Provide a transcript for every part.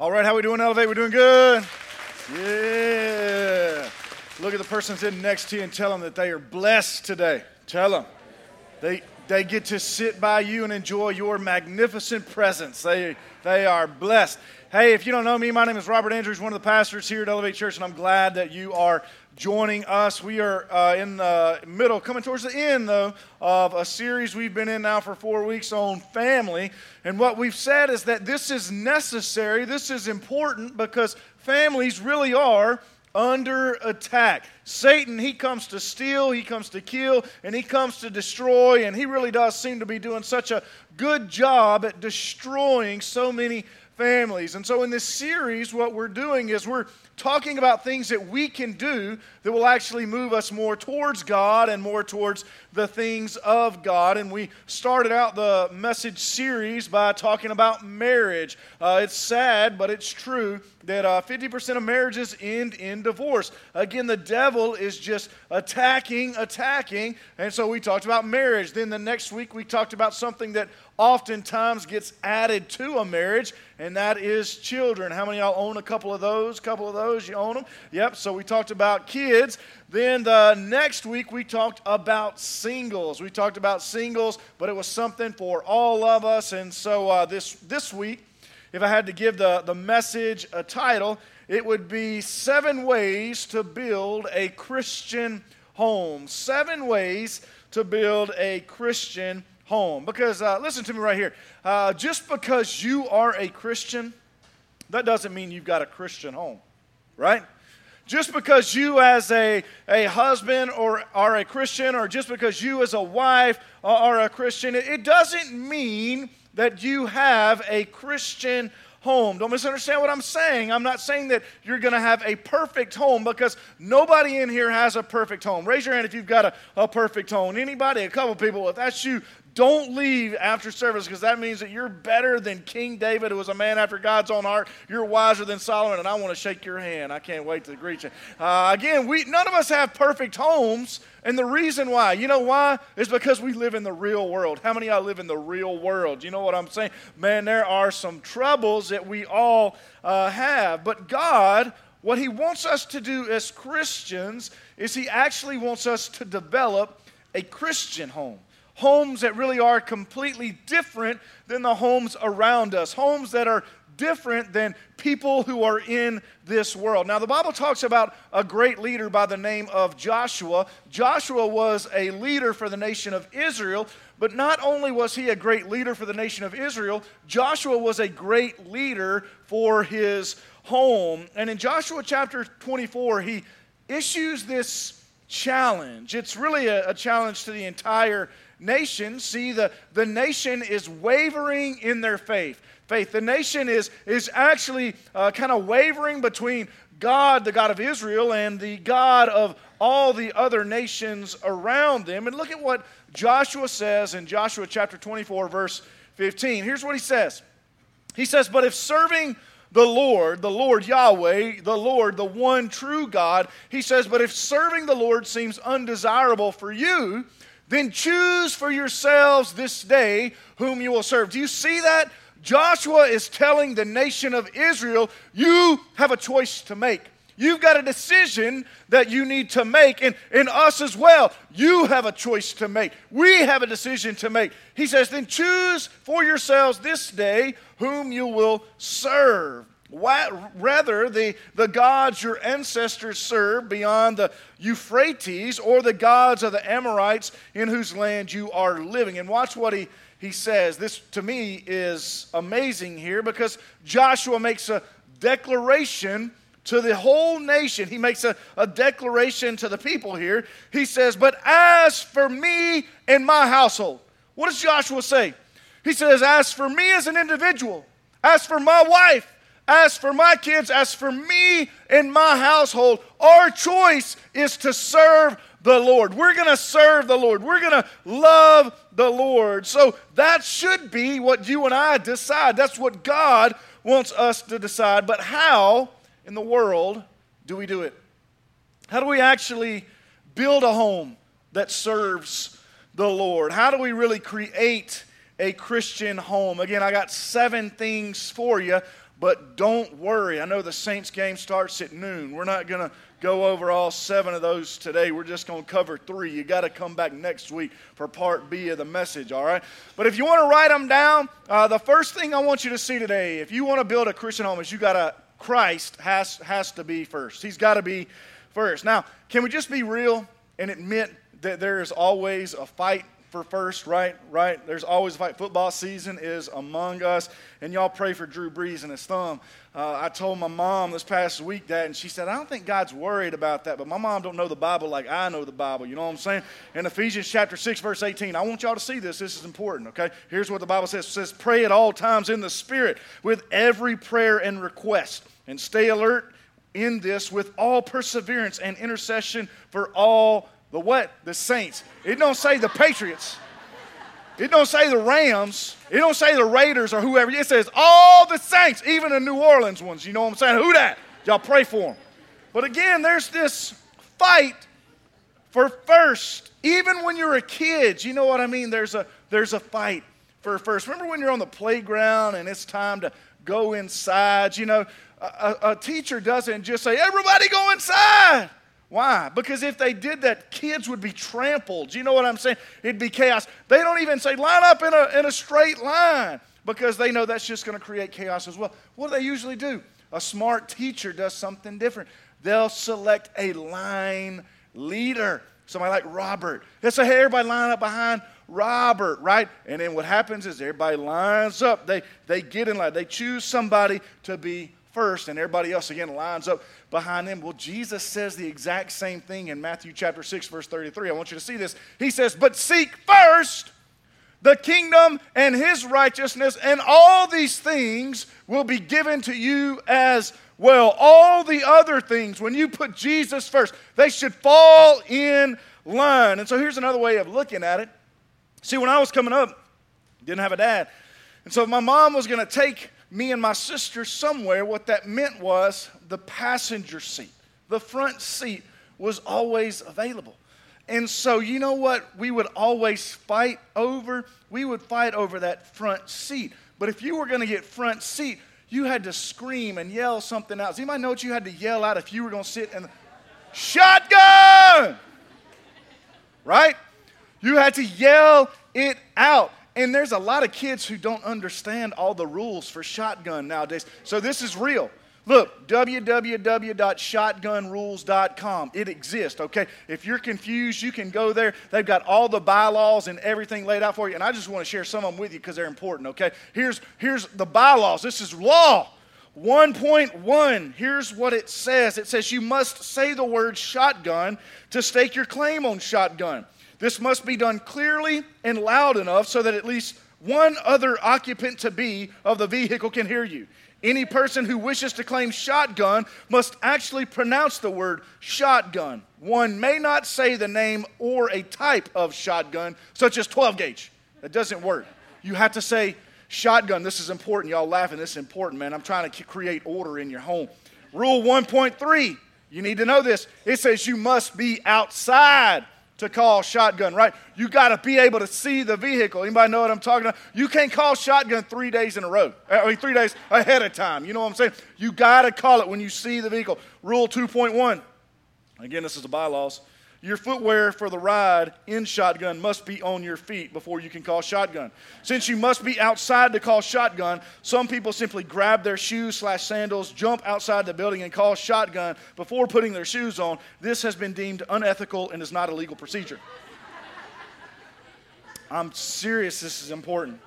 All right, how we doing, Elevate? We're doing good? Yeah. Look at the person sitting next to you and tell them that they are blessed today. Tell them. They, they get to sit by you and enjoy your magnificent presence. They, they are blessed. Hey, if you don't know me, my name is Robert Andrews, one of the pastors here at Elevate Church, and I'm glad that you are joining us. We are uh, in the middle, coming towards the end, though, of a series we've been in now for four weeks on family. And what we've said is that this is necessary, this is important because families really are under attack. Satan, he comes to steal, he comes to kill, and he comes to destroy, and he really does seem to be doing such a good job at destroying so many families. And so, in this series, what we're doing is we're talking about things that we can do that will actually move us more towards God and more towards the things of God. And we started out the message series by talking about marriage. Uh, it's sad, but it's true that uh, 50% of marriages end in divorce. Again, the devil is just attacking, attacking. And so we talked about marriage. Then the next week, we talked about something that oftentimes gets added to a marriage, and that is children. How many y'all own a couple of those? Couple of those? You own them? Yep. So we talked about kids. Then the next week we talked about singles. We talked about singles, but it was something for all of us. And so uh, this this week, if I had to give the, the message a title, it would be Seven Ways to Build a Christian Home. Seven Ways to Build a Christian Home. Because, uh, listen to me right here. Uh, just because you are a Christian, that doesn't mean you've got a Christian home, right? Just because you, as a, a husband or are a Christian, or just because you, as a wife, are a Christian, it, doesn't mean that you have a Christian home. Don't misunderstand what I'm saying. I'm not saying that you're going to have a perfect home because nobody in here has a perfect home. Raise your hand if you've got a, a perfect home. Anybody? A couple people. If that's you, don't leave after service because that means that you're better than King David, who was a man after God's own heart. You're wiser than Solomon, and I want to shake your hand. I can't wait to greet you. Uh, again, we none of us have perfect homes, and the reason why, you know why, is because we live in the real world. How many of y'all live in the real world? You know what I'm saying? Man, there are some troubles that we all uh, have, but God. What he wants us to do as Christians is he actually wants us to develop a Christian home homes that really are completely different than the homes around us, homes that are different than people who are in this world. Now, the Bible talks about a great leader by the name of Joshua. Joshua was a leader for the nation of Israel, but not only was he a great leader for the nation of Israel, Joshua was a great leader for his home. And in Joshua chapter 24, he issues this challenge. It's really a, a challenge to the entire nation, see, the, the nation is wavering in their faith. Faith. The nation is, is actually uh, kind of wavering between God, the God of Israel, and the God of all the other nations around them. And look at what Joshua says in Joshua chapter 24, verse 15. Here's what he says He says, But if serving the Lord, the Lord Yahweh, the Lord, the one true God, he says, But if serving the Lord seems undesirable for you, then choose for yourselves this day whom you will serve. Do you see that? Joshua is telling the nation of Israel, you have a choice to make. You've got a decision that you need to make, and, and us as well. You have a choice to make. We have a decision to make. He says, then choose for yourselves this day whom you will serve. Rather, the, the gods your ancestors served beyond the Euphrates or the gods of the Amorites in whose land you are living. And watch what he, he says. This to me is amazing here because Joshua makes a declaration to the whole nation. He makes a, a declaration to the people here. He says, But as for me and my household, what does Joshua say? He says, As for me as an individual, as for my wife, as for my kids, as for me and my household, our choice is to serve the Lord. We're going to serve the Lord. We're going to love the Lord. So that should be what you and I decide. That's what God wants us to decide. But how in the world do we do it? How do we actually build a home that serves the Lord? How do we really create a Christian home? Again, I got seven things for you But don't worry. I know the Saints game starts at noon. We're not going to go over all seven of those today. We're just going to cover three. You got to come back next week for part B of the message, all right? But if you want to write them down, uh, the first thing I want you to see today, if you want to build a Christian home, is you got to, Christ has, has to be first. He's got to be first. Now, can we just be real and admit that there is always a fight for first, right? Right? There's always a fight. Football season is among us, and y'all pray for Drew Brees and his thumb. Uh, I told my mom this past week that, and she said, I don't think God's worried about that, but my mom don't know the Bible like I know the Bible. You know what I'm saying? In Ephesians chapter 6, verse 18, I want y'all to see this. This is important, okay? Here's what the Bible says. It says, pray at all times in the Spirit with every prayer and request, and stay alert in this with all perseverance and intercession for all the what? The saints. It don't say the Patriots. It don't say the Rams. It don't say the Raiders or whoever. It says all the saints, even the New Orleans ones. You know what I'm saying? Who that? Y'all pray for them. But again, there's this fight for first. Even when you're a kid, you know what I mean? There's a there's a fight for first. Remember when you're on the playground and it's time to go inside? You know, a, a teacher doesn't just say, "Everybody go inside." Why? Because if they did that, kids would be trampled. You know what I'm saying? It'd be chaos. They don't even say line up in a, in a straight line because they know that's just going to create chaos as well. What do they usually do? A smart teacher does something different. They'll select a line leader, somebody like Robert. They'll say, hey, everybody line up behind Robert, right? And then what happens is everybody lines up. They, they get in line. They choose somebody to be first, and everybody else again lines up behind them. Well, Jesus says the exact same thing in Matthew chapter 6, verse 33. I want you to see this. He says, But seek first the kingdom and his righteousness, and all these things will be given to you as well. All the other things, when you put Jesus first, they should fall in line. And so here's another way of looking at it. See, when I was coming up, didn't have a dad. And so my mom was going to take me and my sister somewhere, what that meant was the passenger seat, the front seat was always available. And so, you know what we would always fight over? We would fight over that front seat. But if you were going to get front seat, you had to scream and yell something out. Does anybody know what you had to yell out if you were going to sit in the shotgun? Right? You had to yell it out. And there's a lot of kids who don't understand all the rules for shotgun nowadays. So this is real. Look, www.shotgunrules.com. It exists, okay? If you're confused, you can go there. They've got all the bylaws and everything laid out for you. And I just want to share some of them with you because they're important, okay? Here's, here's the bylaws. This is law. 1.1, here's what it says it says you must say the word shotgun to stake your claim on shotgun. This must be done clearly and loud enough so that at least one other occupant to be of the vehicle can hear you. Any person who wishes to claim shotgun must actually pronounce the word shotgun. One may not say the name or a type of shotgun, such as 12 gauge. That doesn't work. You have to say shotgun. This is important. Y'all laughing. This is important, man. I'm trying to create order in your home. Rule 1.3. You need to know this. It says you must be outside to call shotgun, right? You got to be able to see the vehicle. Anybody know what I'm talking about? You can't call shotgun three days in a row. Uh, I mean, three days ahead of time. You know what I'm saying? You got to call it when you see the vehicle. Rule 2.1. Again, this is the bylaws. Your footwear for the ride in shotgun must be on your feet before you can call shotgun. Since you must be outside to call shotgun, some people simply grab their shoes slash sandals, jump outside the building, and call shotgun before putting their shoes on. This has been deemed unethical and is not a legal procedure. I'm serious, this is important.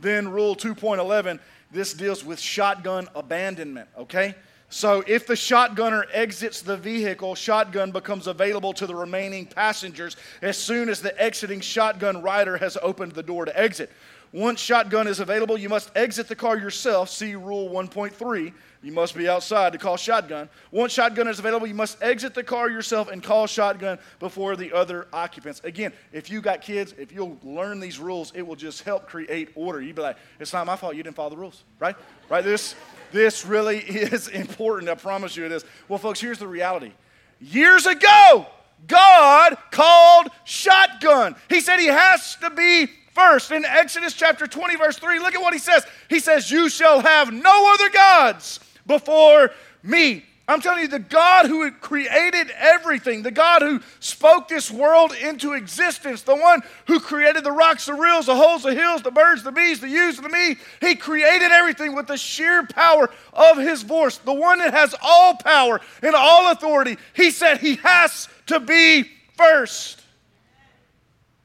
Then, Rule 2.11 this deals with shotgun abandonment, okay? So if the shotgunner exits the vehicle, shotgun becomes available to the remaining passengers as soon as the exiting shotgun rider has opened the door to exit. Once shotgun is available, you must exit the car yourself. See Rule 1.3. You must be outside to call shotgun. Once shotgun is available, you must exit the car yourself and call shotgun before the other occupants. Again, if you got kids, if you'll learn these rules, it will just help create order. You'd be like, it's not my fault you didn't follow the rules, right? Right? This this really is important. I promise you it is. Well, folks, here's the reality. Years ago, God called shotgun. He said he has to be first. In Exodus chapter 20, verse 3, look at what he says. He says, You shall have no other gods before me. I'm telling you, the God who created everything, the God who spoke this world into existence, the one who created the rocks, the rills, the holes, the hills, the birds, the bees, the ewes, and the me, he created everything with the sheer power of his voice, the one that has all power and all authority. He said he has to be first.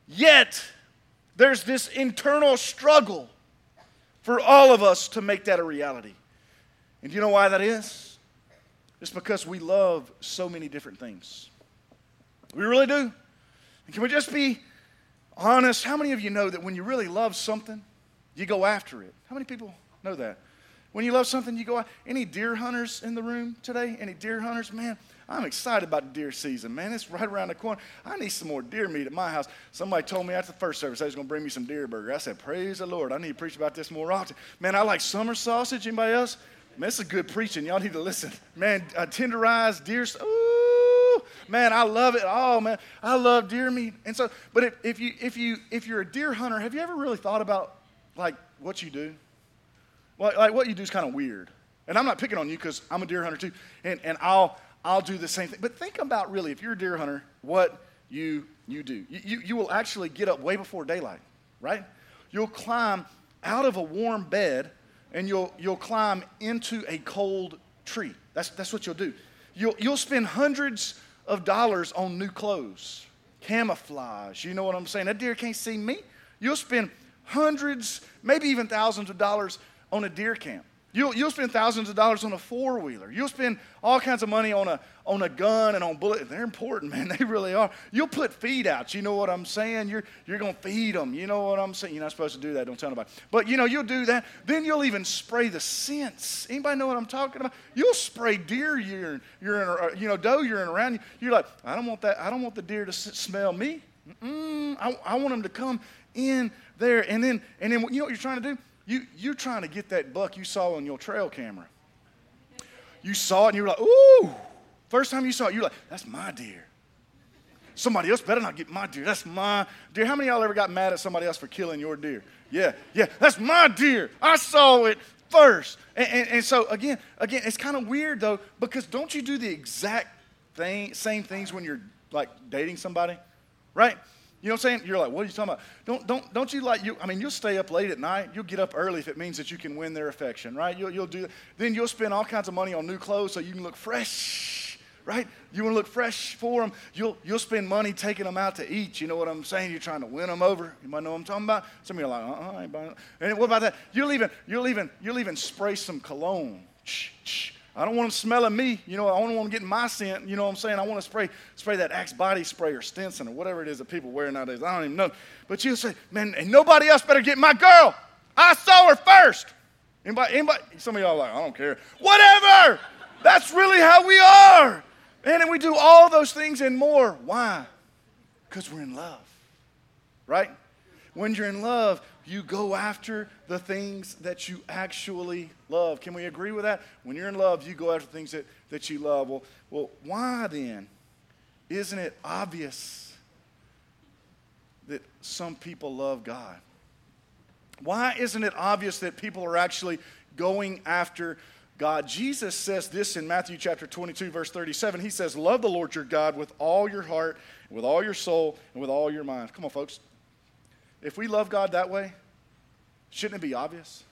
Yet, there's this internal struggle for all of us to make that a reality. And you know why that is? It's because we love so many different things. We really do. And can we just be honest? How many of you know that when you really love something, you go after it? How many people know that? When you love something, you go out. Any deer hunters in the room today? Any deer hunters? Man, I'm excited about the deer season, man. It's right around the corner. I need some more deer meat at my house. Somebody told me after the first service they was going to bring me some deer burger. I said, Praise the Lord. I need to preach about this more often. Man, I like summer sausage. Anybody else? Man, this is good preaching. Y'all need to listen. Man, uh, tenderized deer. Ooh, man, I love it. Oh man, I love deer meat. And so, but if, if you if you if you're a deer hunter, have you ever really thought about like what you do? Well, like what you do is kind of weird. And I'm not picking on you because I'm a deer hunter too, and and I'll I'll do the same thing. But think about really, if you're a deer hunter, what you you do. You, you, you will actually get up way before daylight, right? You'll climb out of a warm bed and you'll, you'll climb into a cold tree. That's, that's what you'll do. You'll, you'll spend hundreds of dollars on new clothes, camouflage. You know what I'm saying? That deer can't see me. You'll spend hundreds, maybe even thousands of dollars on a deer camp. You'll, you'll spend thousands of dollars on a four wheeler. You'll spend all kinds of money on a, on a gun and on bullets. They're important, man. They really are. You'll put feed out. You know what I'm saying? You're, you're going to feed them. You know what I'm saying? You're not supposed to do that. Don't tell nobody. But, you know, you'll do that. Then you'll even spray the scents. Anybody know what I'm talking about? You'll spray deer urine, urine or, you know, doe urine around you. You're like, I don't want that. I don't want the deer to smell me. I, I want them to come in there. And then, and then, you know what you're trying to do? You, you're trying to get that buck you saw on your trail camera. You saw it and you were like, ooh. First time you saw it, you're like, that's my deer. Somebody else better not get my deer. That's my deer. How many y'all ever got mad at somebody else for killing your deer? Yeah, yeah, that's my deer. I saw it first. And, and, and so again, again, it's kind of weird though, because don't you do the exact thing, same things when you're like dating somebody? Right? You know what I'm saying? You're like, what are you talking about? Don't, don't, don't you like, you, I mean, you'll stay up late at night. You'll get up early if it means that you can win their affection, right? You'll, you'll do, then you'll spend all kinds of money on new clothes so you can look fresh, right? You want to look fresh for them. You'll, you'll spend money taking them out to eat. You know what I'm saying? You're trying to win them over. You might know what I'm talking about? Some of you are like, uh-uh, I ain't buying it. And what about that? You'll even, you'll even, you'll even spray some cologne. Shh, shh I don't want them smelling me. You know, I don't want them getting my scent. You know what I'm saying? I want to spray, spray that Axe body spray or Stetson or whatever it is that people wear nowadays. I don't even know. But you'll say, man, and nobody else better get my girl. I saw her first. Anybody, anybody? Some of y'all like, I don't care. Whatever. That's really how we are. Man, And we do all those things and more. Why? Because we're in love. Right? When you're in love, you go after the things that you actually love. Can we agree with that? When you're in love, you go after things that, that you love. Well, well, why then isn't it obvious that some people love God? Why isn't it obvious that people are actually going after God? Jesus says this in Matthew chapter 22, verse 37. He says, Love the Lord your God with all your heart, with all your soul, and with all your mind. Come on, folks. If we love God that way, shouldn't it be obvious?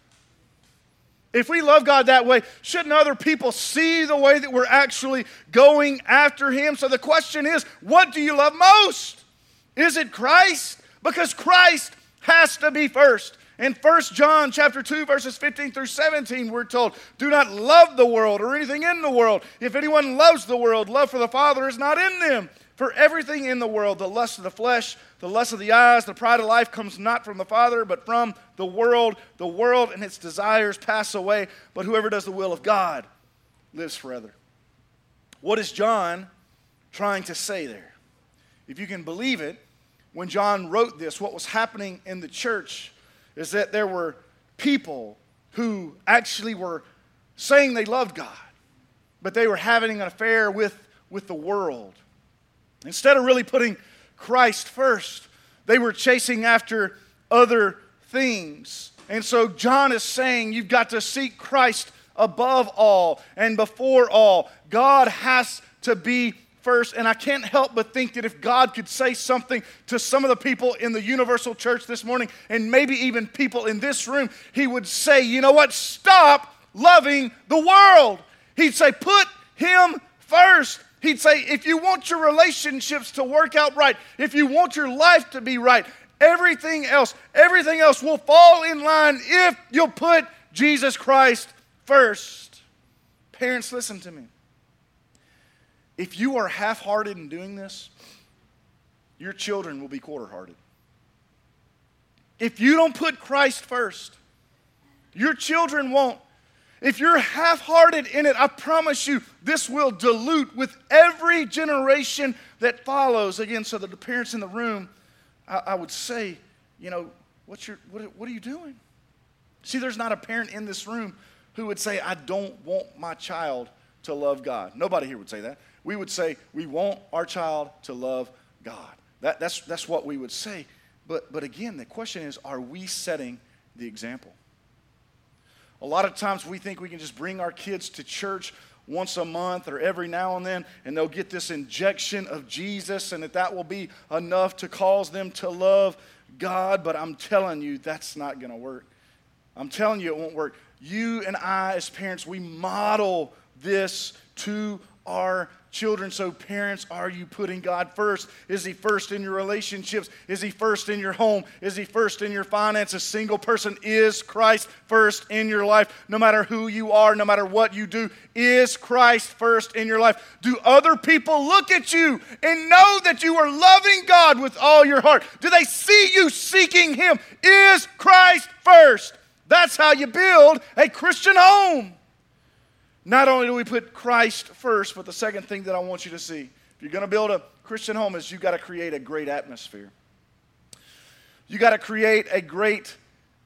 If we love God that way, shouldn't other people see the way that we're actually going after Him? So the question is, what do you love most? Is it Christ? Because Christ has to be first. In 1 John chapter 2 verses 15 through 17 we're told, "Do not love the world or anything in the world. If anyone loves the world, love for the Father is not in them. For everything in the world, the lust of the flesh, the lust of the eyes, the pride of life comes not from the Father, but from the world. The world and its desires pass away, but whoever does the will of God lives forever. What is John trying to say there? If you can believe it, when John wrote this, what was happening in the church is that there were people who actually were saying they loved God, but they were having an affair with, with the world. Instead of really putting Christ first, they were chasing after other things. And so John is saying you've got to seek Christ above all and before all. God has to be first. And I can't help but think that if God could say something to some of the people in the universal church this morning, and maybe even people in this room, He would say, you know what? Stop loving the world. He'd say, put Him first. He'd say, if you want your relationships to work out right, if you want your life to be right, everything else, everything else will fall in line if you'll put Jesus Christ first. Parents, listen to me. If you are half hearted in doing this, your children will be quarter hearted. If you don't put Christ first, your children won't. If you're half hearted in it, I promise you, this will dilute with every generation that follows. Again, so the parents in the room, I, I would say, you know, what's your, what, what are you doing? See, there's not a parent in this room who would say, I don't want my child to love God. Nobody here would say that. We would say, we want our child to love God. That, that's, that's what we would say. But, but again, the question is, are we setting the example? A lot of times we think we can just bring our kids to church once a month or every now and then, and they'll get this injection of Jesus, and that that will be enough to cause them to love God. But I'm telling you, that's not going to work. I'm telling you, it won't work. You and I, as parents, we model this to our children. So, parents, are you putting God first? Is He first in your relationships? Is He first in your home? Is He first in your finances? A single person is Christ first in your life. No matter who you are, no matter what you do, is Christ first in your life? Do other people look at you and know that you are loving God with all your heart? Do they see you seeking Him? Is Christ first? That's how you build a Christian home. Not only do we put Christ first, but the second thing that I want you to see, if you're going to build a Christian home, is you've got to create a great atmosphere. You've got to create a great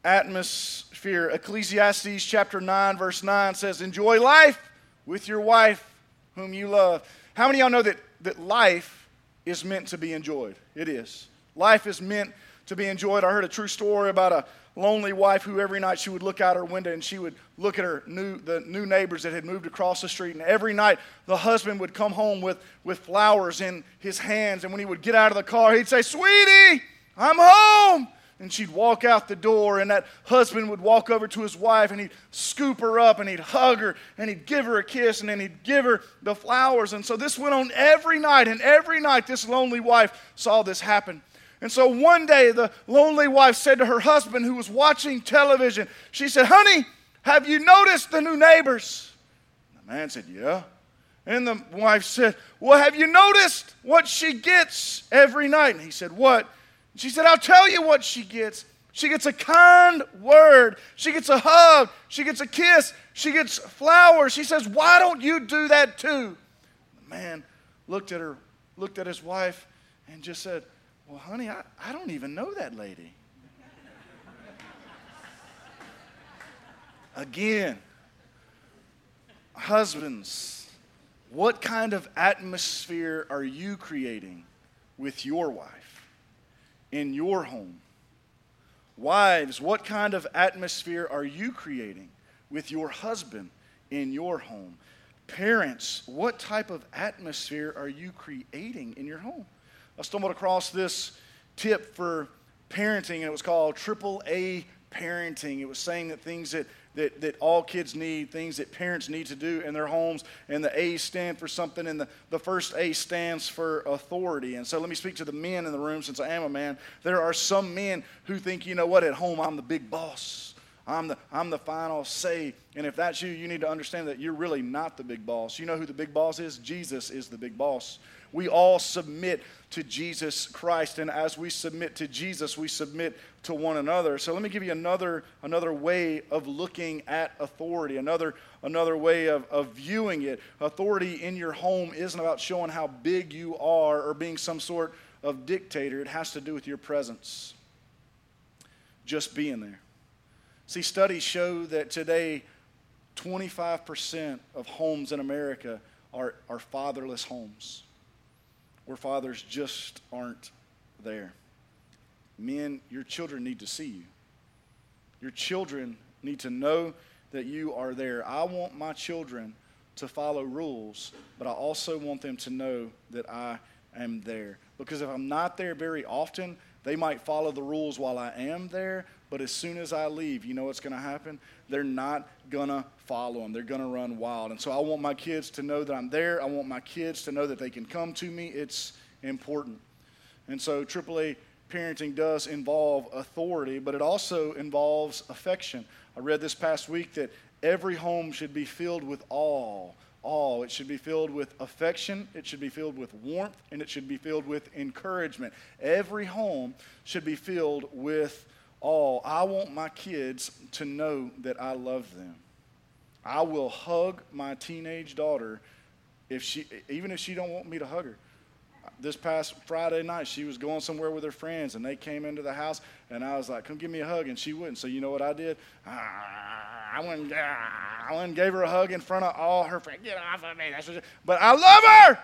atmosphere. Ecclesiastes chapter 9, verse 9 says, Enjoy life with your wife whom you love. How many of y'all know that, that life is meant to be enjoyed? It is. Life is meant to be enjoyed. I heard a true story about a lonely wife who every night she would look out her window and she would look at her new the new neighbors that had moved across the street. And every night the husband would come home with with flowers in his hands. And when he would get out of the car he'd say sweetie i'm home. And she'd walk out the door and that husband would walk over to his wife and he'd scoop her up and he'd hug her and he'd give her a kiss and then he'd give her the flowers. And so this went on every night and every night this lonely wife saw this happen and so one day, the lonely wife said to her husband, who was watching television, she said, Honey, have you noticed the new neighbors? The man said, Yeah. And the wife said, Well, have you noticed what she gets every night? And he said, What? And she said, I'll tell you what she gets. She gets a kind word. She gets a hug. She gets a kiss. She gets flowers. She says, Why don't you do that too? The man looked at her, looked at his wife, and just said, well, honey, I, I don't even know that lady. Again, husbands, what kind of atmosphere are you creating with your wife in your home? Wives, what kind of atmosphere are you creating with your husband in your home? Parents, what type of atmosphere are you creating in your home? I stumbled across this tip for parenting, and it was called Triple A Parenting. It was saying that things that, that, that all kids need, things that parents need to do in their homes, and the A stand for something, and the, the first A stands for authority. And so let me speak to the men in the room since I am a man. There are some men who think, you know what, at home I'm the big boss. I'm the, I'm the final say. And if that's you, you need to understand that you're really not the big boss. You know who the big boss is? Jesus is the big boss we all submit to Jesus Christ. And as we submit to Jesus, we submit to one another. So let me give you another, another way of looking at authority, another, another way of, of viewing it. Authority in your home isn't about showing how big you are or being some sort of dictator, it has to do with your presence, just being there. See, studies show that today, 25% of homes in America are, are fatherless homes where fathers just aren't there. Men, your children need to see you. Your children need to know that you are there. I want my children to follow rules, but I also want them to know that I am there. Because if I'm not there very often, they might follow the rules while I am there, but as soon as I leave, you know what's going to happen? They're not going to follow them. They're going to run wild. And so I want my kids to know that I'm there. I want my kids to know that they can come to me. It's important. And so AAA parenting does involve authority, but it also involves affection. I read this past week that every home should be filled with awe. Awe. It should be filled with affection, it should be filled with warmth, and it should be filled with encouragement. Every home should be filled with awe. I want my kids to know that I love them. I will hug my teenage daughter if she even if she don't want me to hug her this past Friday night, she was going somewhere with her friends, and they came into the house, and I was like, "Come give me a hug," and she wouldn't. So you know what I did? I went, I went and gave her a hug in front of all her friends. Get off of me! But I love her.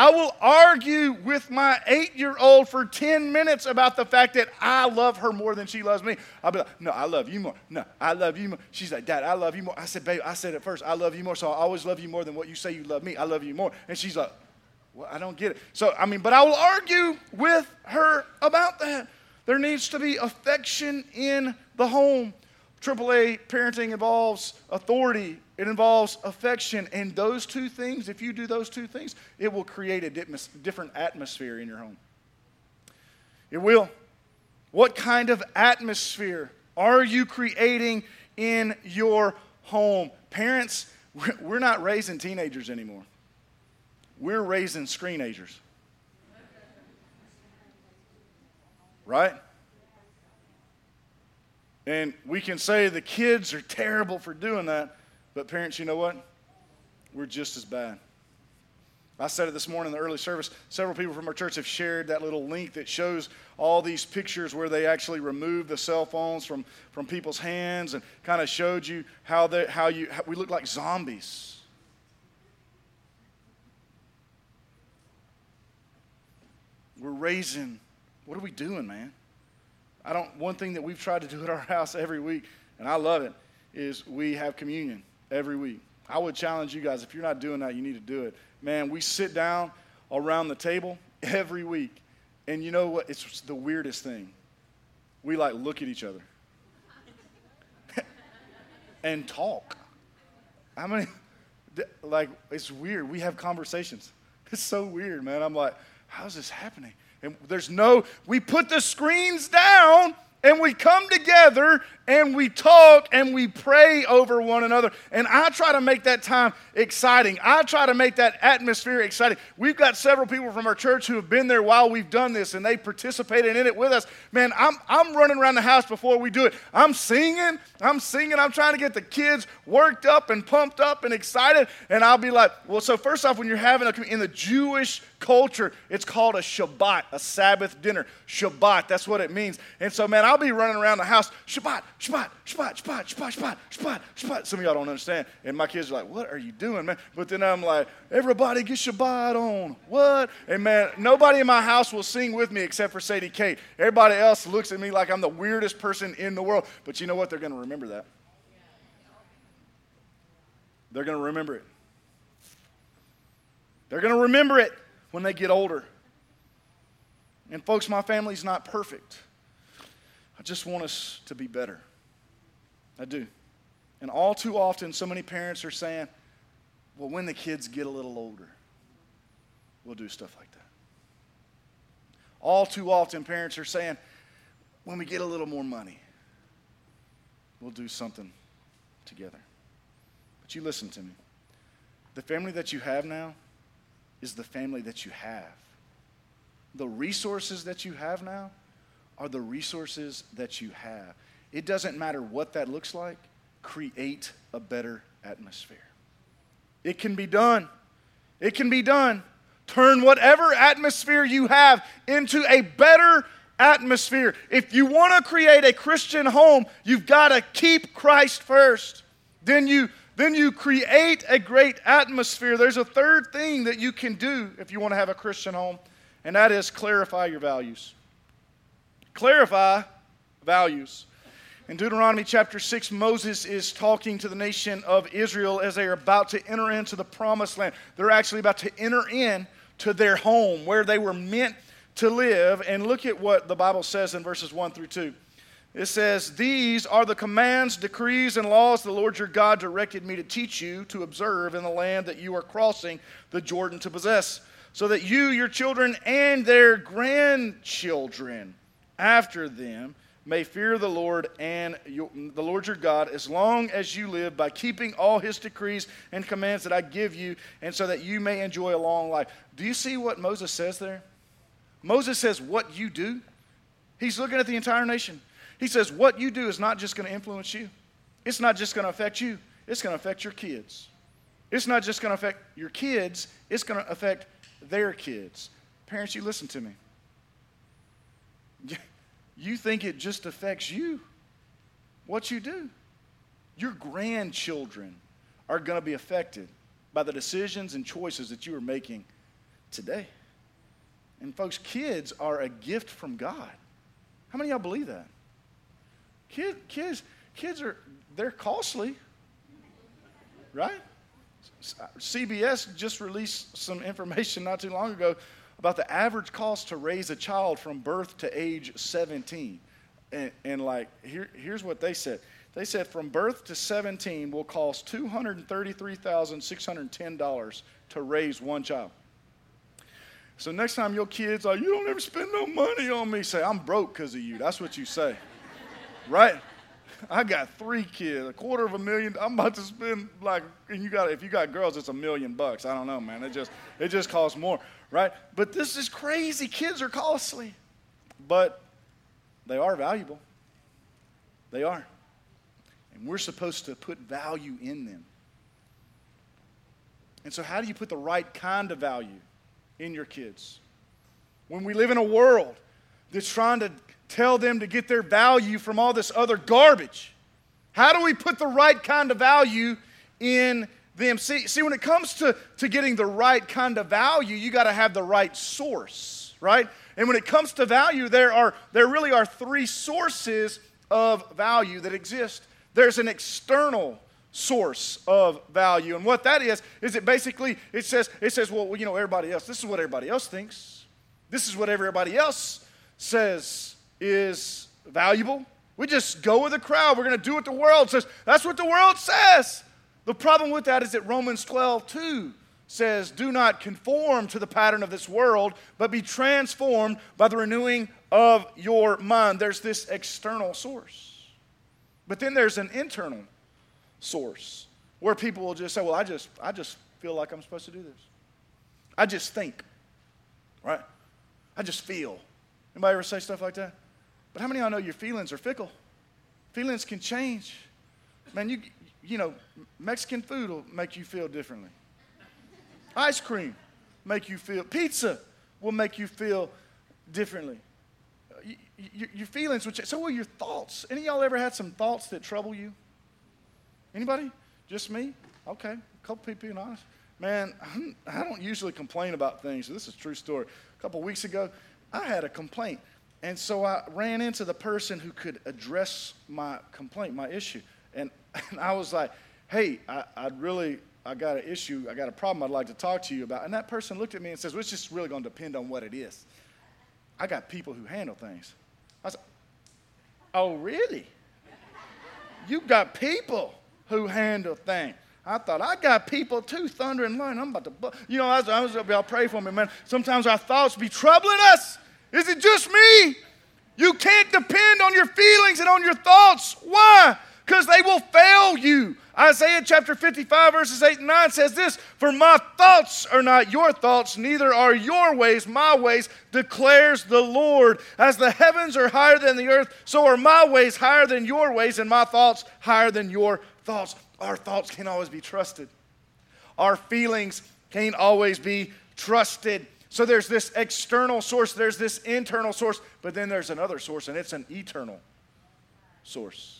I will argue with my eight-year-old for ten minutes about the fact that I love her more than she loves me. I'll be like, "No, I love you more. No, I love you more." She's like, "Dad, I love you more." I said, "Babe, I said it first. I love you more, so I always love you more than what you say you love me. I love you more." And she's like. Well, I don't get it. So, I mean, but I will argue with her about that. There needs to be affection in the home. AAA parenting involves authority, it involves affection. And those two things, if you do those two things, it will create a different atmosphere in your home. It will. What kind of atmosphere are you creating in your home? Parents, we're not raising teenagers anymore. We're raising screenagers. Right? And we can say the kids are terrible for doing that, but parents, you know what? We're just as bad. I said it this morning in the early service. Several people from our church have shared that little link that shows all these pictures where they actually removed the cell phones from, from people's hands and kind of showed you how, they, how, you, how we look like zombies. We're raising, what are we doing, man? I don't, one thing that we've tried to do at our house every week, and I love it, is we have communion every week. I would challenge you guys, if you're not doing that, you need to do it. Man, we sit down around the table every week, and you know what? It's the weirdest thing. We like look at each other and talk. How many? like, it's weird. We have conversations. It's so weird, man. I'm like, how's this happening? And there's no, we put the screens down and we come together and we talk and we pray over one another. And I try to make that time exciting. I try to make that atmosphere exciting. We've got several people from our church who have been there while we've done this and they participated in it with us. Man, I'm, I'm running around the house before we do it. I'm singing, I'm singing, I'm trying to get the kids worked up and pumped up and excited. And I'll be like, well, so first off, when you're having a, in the Jewish culture, it's called a Shabbat, a Sabbath dinner. Shabbat, that's what it means. And so, man, I'll be running around the house, Shabbat, Shabbat, Shabbat, Shabbat, Shabbat, Shabbat, Shabbat, Shabbat. Some of y'all don't understand. And my kids are like, what are you doing, man? But then I'm like, everybody get Shabbat on. What? And man, nobody in my house will sing with me except for Sadie Kate. Everybody else looks at me like I'm the weirdest person in the world. But you know what? They're going to remember that. They're going to remember it. They're going to remember it when they get older. And folks, my family's not perfect. I just want us to be better. I do. And all too often, so many parents are saying, well, when the kids get a little older, we'll do stuff like that. All too often, parents are saying, when we get a little more money, we'll do something together. But you listen to me. The family that you have now is the family that you have. The resources that you have now are the resources that you have. It doesn't matter what that looks like, create a better atmosphere. It can be done. It can be done. Turn whatever atmosphere you have into a better atmosphere. If you want to create a Christian home, you've got to keep Christ first. Then you then you create a great atmosphere. There's a third thing that you can do if you want to have a Christian home, and that is clarify your values. clarify values. In Deuteronomy chapter 6, Moses is talking to the nation of Israel as they are about to enter into the promised land. They're actually about to enter in to their home where they were meant to live. And look at what the Bible says in verses 1 through 2. It says, These are the commands, decrees, and laws the Lord your God directed me to teach you to observe in the land that you are crossing the Jordan to possess, so that you, your children, and their grandchildren after them may fear the Lord and the Lord your God as long as you live by keeping all his decrees and commands that I give you, and so that you may enjoy a long life. Do you see what Moses says there? Moses says, What you do. He's looking at the entire nation. He says, What you do is not just going to influence you, it's not just going to affect you, it's going to affect your kids. It's not just going to affect your kids, it's going to affect their kids. Parents, you listen to me. You think it just affects you, what you do. Your grandchildren are going to be affected by the decisions and choices that you are making today. And folks, kids are a gift from God. How many of y'all believe that? Kid, kids, kids are they're costly, right? CBS just released some information not too long ago about the average cost to raise a child from birth to age 17. And, and like, here, here's what they said. They said from birth to 17 will cost $233,610 to raise one child. So next time your kids are, you don't ever spend no money on me, say, I'm broke because of you. That's what you say. right? I got three kids, a quarter of a million. I'm about to spend like, and you got, if you got girls, it's a million bucks. I don't know, man. It just, it just costs more right? But this is crazy. Kids are costly, but they are valuable. They are. And we're supposed to put value in them. And so, how do you put the right kind of value in your kids? When we live in a world that's trying to tell them to get their value from all this other garbage, how do we put the right kind of value in them. See, see when it comes to, to getting the right kind of value, you got to have the right source, right? And when it comes to value, there, are, there really are three sources of value that exist. There's an external source of value. And what that is, is it basically, it says, it says, well, you know, everybody else, this is what everybody else thinks. This is what everybody else says is valuable. We just go with the crowd. We're going to do what the world says. That's what the world says. The problem with that is that Romans 12, 2 says, Do not conform to the pattern of this world, but be transformed by the renewing of your mind. There's this external source. But then there's an internal source where people will just say, Well, I just, I just feel like I'm supposed to do this. I just think, right? I just feel. Anybody ever say stuff like that? But how many of y'all know your feelings are fickle? Feelings can change. Man, you, you know, Mexican food will make you feel differently. Ice cream make you feel. Pizza will make you feel differently. Your feelings which. So will your thoughts. Any y'all ever had some thoughts that trouble you? Anybody? Just me? Okay. A couple people being honest. Man, I'm, I do not usually complain about things. This is a true story. A couple weeks ago, I had a complaint. And so I ran into the person who could address my complaint, my issue. And, and I was like, hey, I, I'd really, I got an issue, I got a problem I'd like to talk to you about. And that person looked at me and says, well, it's just really going to depend on what it is. I got people who handle things. I said, oh, really? You've got people who handle things. I thought, I got people too, thunder and lightning. I'm about to, you know, I was, I was y'all pray for me, man. Sometimes our thoughts be troubling us. Is it just me? You can't depend on your feelings and on your thoughts. Why? Because they will fail you. Isaiah chapter 55, verses 8 and 9 says this For my thoughts are not your thoughts, neither are your ways my ways, declares the Lord. As the heavens are higher than the earth, so are my ways higher than your ways, and my thoughts higher than your thoughts. Our thoughts can't always be trusted, our feelings can't always be trusted. So there's this external source, there's this internal source, but then there's another source, and it's an eternal source.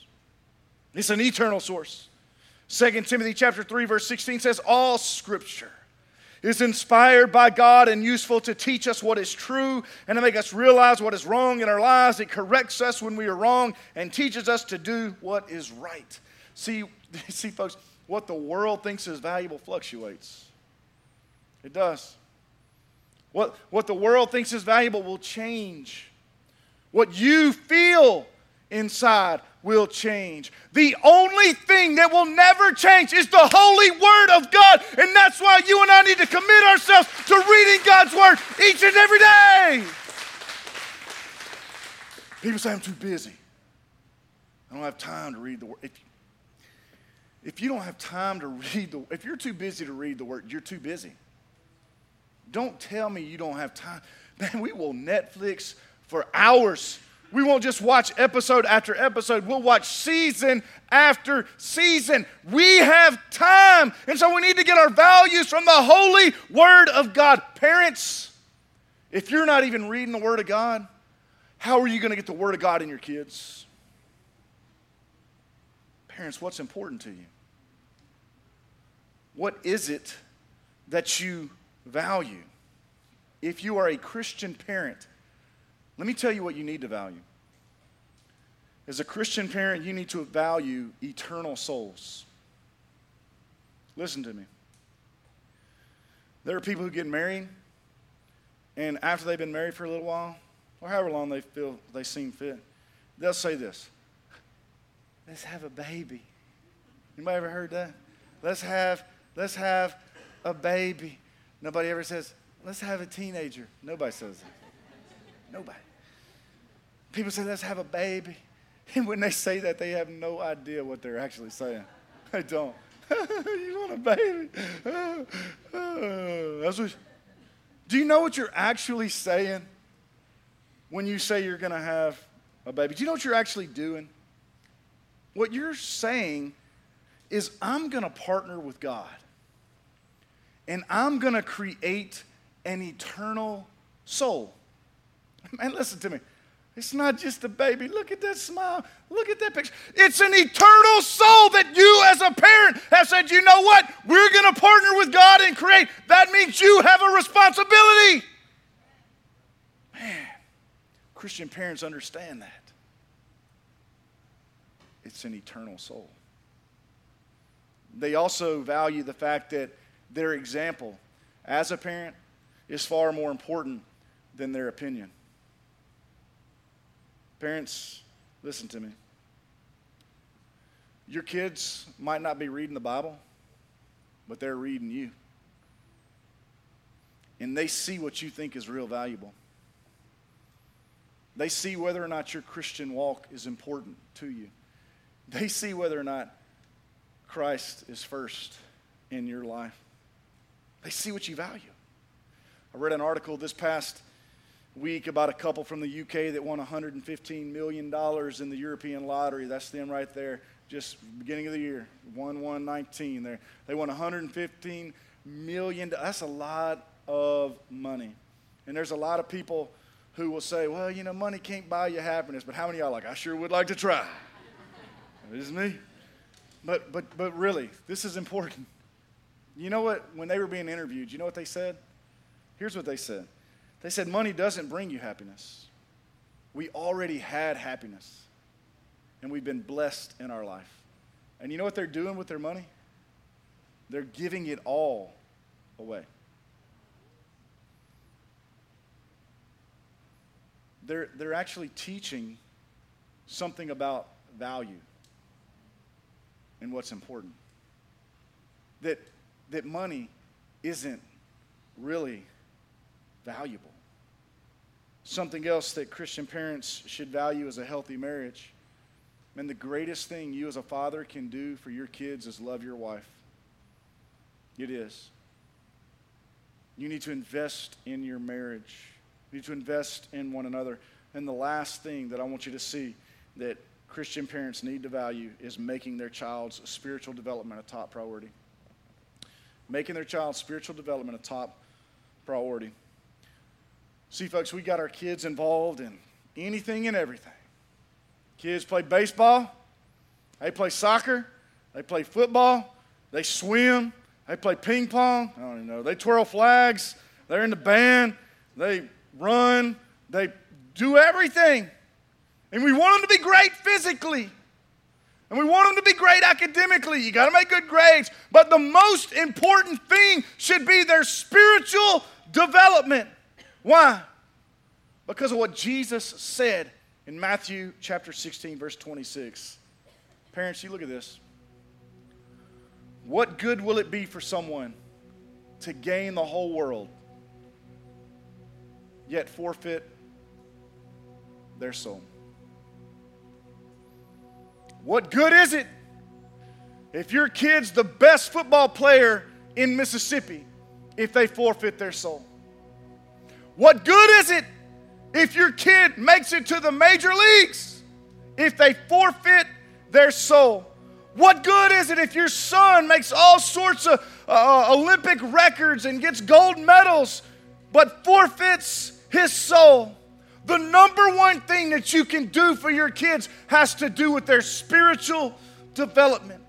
It's an eternal source. 2 Timothy chapter 3 verse 16 says all scripture is inspired by God and useful to teach us what is true and to make us realize what is wrong in our lives. It corrects us when we are wrong and teaches us to do what is right. See, see, folks, what the world thinks is valuable fluctuates. It does. What, what the world thinks is valuable will change. What you feel inside will change. The only thing that will never change is the holy word of God. And that's why you and I need to commit ourselves to reading God's word each and every day. People say, I'm too busy. I don't have time to read the word. If, if you don't have time to read the if you're too busy to read the word, you're too busy. Don't tell me you don't have time. Man, we will Netflix for hours we won't just watch episode after episode, we'll watch season after season. We have time. And so we need to get our values from the holy Word of God. Parents, if you're not even reading the Word of God, how are you going to get the Word of God in your kids? Parents, what's important to you? What is it that you value? If you are a Christian parent, let me tell you what you need to value. As a Christian parent, you need to value eternal souls. Listen to me. There are people who get married, and after they've been married for a little while, or however long they feel they seem fit, they'll say this Let's have a baby. Anybody ever heard that? Let's have, let's have a baby. Nobody ever says, let's have a teenager. Nobody says that. Nobody. People say, let's have a baby. And when they say that, they have no idea what they're actually saying. They don't. you want a baby? That's what, do you know what you're actually saying when you say you're going to have a baby? Do you know what you're actually doing? What you're saying is, I'm going to partner with God and I'm going to create an eternal soul. Man, listen to me. It's not just a baby. Look at that smile. Look at that picture. It's an eternal soul that you, as a parent, have said, you know what? We're going to partner with God and create. That means you have a responsibility. Man, Christian parents understand that. It's an eternal soul. They also value the fact that their example as a parent is far more important than their opinion. Parents, listen to me. Your kids might not be reading the Bible, but they're reading you. And they see what you think is real valuable. They see whether or not your Christian walk is important to you. They see whether or not Christ is first in your life. They see what you value. I read an article this past week about a couple from the UK that won $115 million in the European lottery. That's them right there, just beginning of the year, 1 1 19. There. They won $115 million. That's a lot of money. And there's a lot of people who will say, well, you know, money can't buy you happiness, but how many y'all like, I sure would like to try? This is me. But, but, but really, this is important. You know what? When they were being interviewed, you know what they said? Here's what they said they said, Money doesn't bring you happiness. We already had happiness, and we've been blessed in our life. And you know what they're doing with their money? They're giving it all away. They're, they're actually teaching something about value and what's important. That, that money isn't really valuable. Something else that Christian parents should value is a healthy marriage. And the greatest thing you as a father can do for your kids is love your wife. It is. You need to invest in your marriage. You need to invest in one another. And the last thing that I want you to see that Christian parents need to value is making their child's spiritual development a top priority. Making their child's spiritual development a top priority. See, folks, we got our kids involved in anything and everything. Kids play baseball, they play soccer, they play football, they swim, They play ping pong. I don't even know. They twirl flags. They're in the band. They run. They do everything. And we want them to be great physically. And we want them to be great academically. You got to make good grades. But the most important thing should be their spiritual development. Why? Because of what Jesus said in Matthew chapter 16, verse 26. Parents, you look at this. What good will it be for someone to gain the whole world, yet forfeit their soul? What good is it if your kid's the best football player in Mississippi if they forfeit their soul? What good is it if your kid makes it to the major leagues if they forfeit their soul? What good is it if your son makes all sorts of uh, uh Olympic records and gets gold medals but forfeits his soul? The number one thing that you can do for your kids has to do with their spiritual development.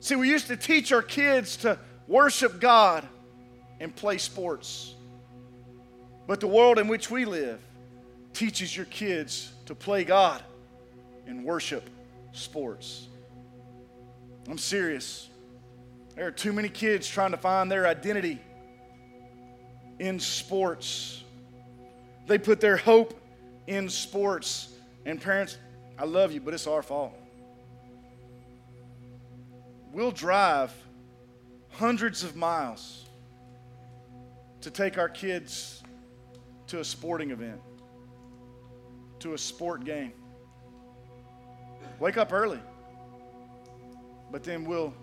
See, we used to teach our kids to worship God and play sports. But the world in which we live teaches your kids to play God and worship sports. I'm serious. There are too many kids trying to find their identity in sports. They put their hope in sports. And parents, I love you, but it's our fault. We'll drive hundreds of miles to take our kids to a sporting event, to a sport game. Wake up early, but then we'll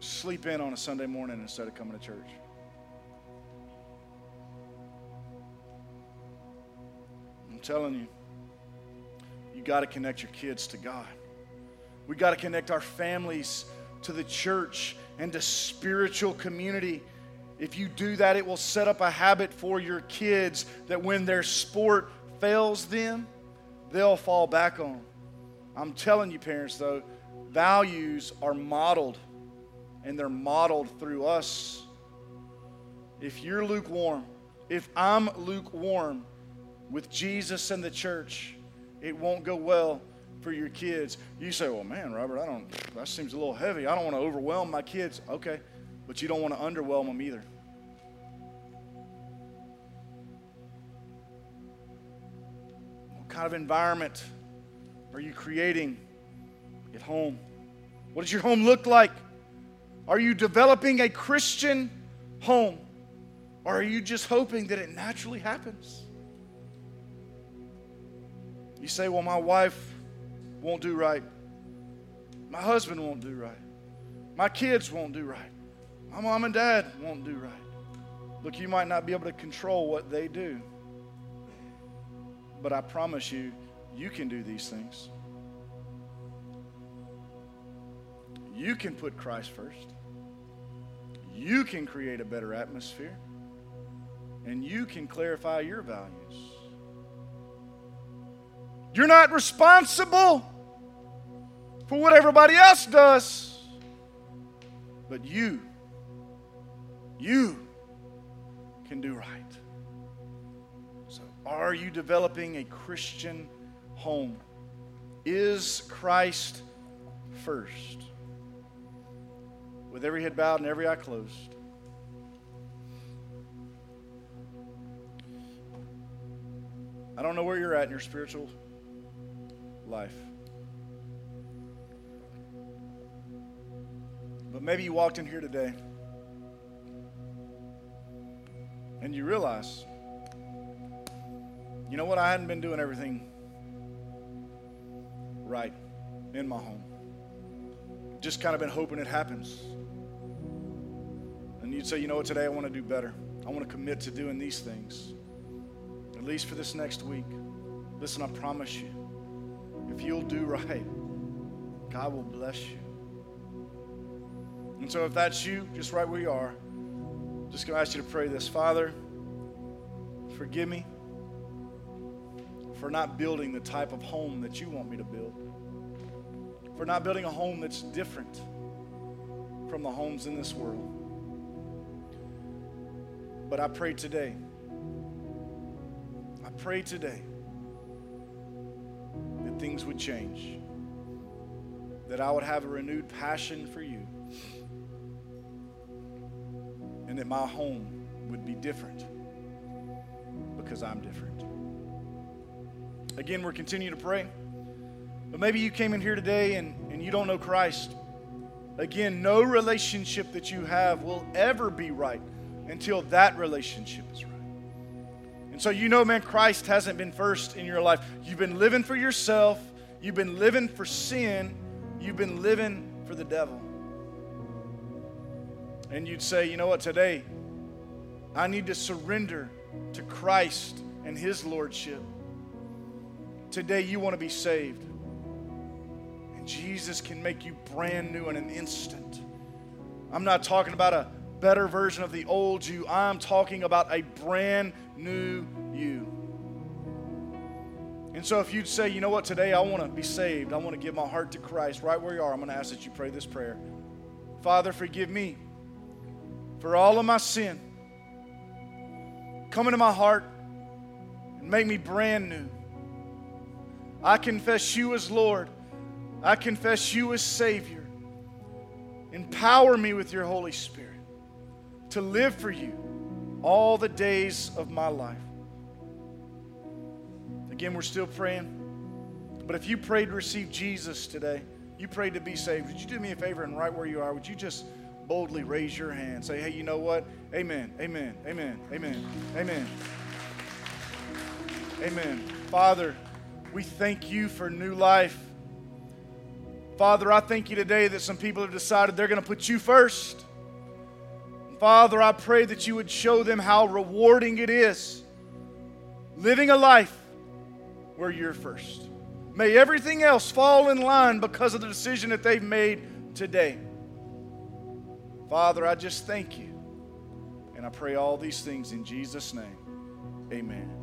sleep in on a Sunday morning instead of coming to church. I'm telling you, you got to connect your kids to God. We got to connect our families to the church and to spiritual community. If you do that, it will set up a habit for your kids that when their sport fails them, they'll fall back on. I'm telling you, parents, though, values are modeled, and they're modeled through us. If you're lukewarm, if I'm lukewarm, with Jesus and the church, it won't go well for your kids. You say, well, man, Robert, I don't, that seems a little heavy. I don't want to overwhelm my kids. Okay, but you don't want to underwhelm them either. Kind of environment are you creating at home? What does your home look like? Are you developing a Christian home? Or are you just hoping that it naturally happens? You say, well, my wife won't do right. My husband won't do right. My kids won't do right. My mom and dad won't do right. Look, you might not be able to control what they do, but I promise you, you can do these things. You can put Christ first. You can create a better atmosphere. And you can clarify your values. You're not responsible for what everybody else does. But you, you can do right. Are you developing a Christian home? Is Christ first? With every head bowed and every eye closed. I don't know where you're at in your spiritual life. But maybe you walked in here today and you realize, you know what? I hadn't been doing everything right in my home. Just kind of been hoping it happens. And you'd say, you know what? Today I want to do better. I want to commit to doing these things, at least for this next week. Listen, I promise you if you'll do right, God will bless you. And so, if that's you, just right where you are, just going to ask you to pray this Father, forgive me for not building the type of home that you want me to build, for not building a home that's different from the homes in this world. But I pray today, I pray today that things would change, that I would have a renewed passion for you, and that my home would be different because I'm different. Again, we're continuing to pray. But maybe you came in here today and, and you don't know Christ. Again, no relationship that you have will ever be right until that relationship is right. And so you know, man, Christ hasn't been first in your life. You've been living for yourself, you've been living for sin, you've been living for the devil. And you'd say, you know what, today I need to surrender to Christ and His Lordship. Today you want to be saved. And Jesus can make you brand new in an instant. I'm not talking about a better version of the old you, I'm talking about a brand new you. And so, if you'd say, you know what, today I want to be saved, I want to give my heart to Christ, right where you are, I'm going to ask that you pray this prayer Father, forgive me for all of my sin. Come into my heart and make me brand new. I confess you as Lord. I confess you as Savior. Empower me with your Holy Spirit to live for you all the days of my life. Again, we're still praying. But if you prayed to receive Jesus today, you prayed to be saved, would you do me a favor and right where you are, would you just boldly raise your hand? Say, hey, you know what? Amen, amen, amen, amen, amen. Amen. Father, we thank you for new life. Father, I thank you today that some people have decided they're going to put you first. Father, I pray that you would show them how rewarding it is living a life where you're first. May everything else fall in line because of the decision that they've made today. Father, I just thank you. And I pray all these things in Jesus' name. Amen.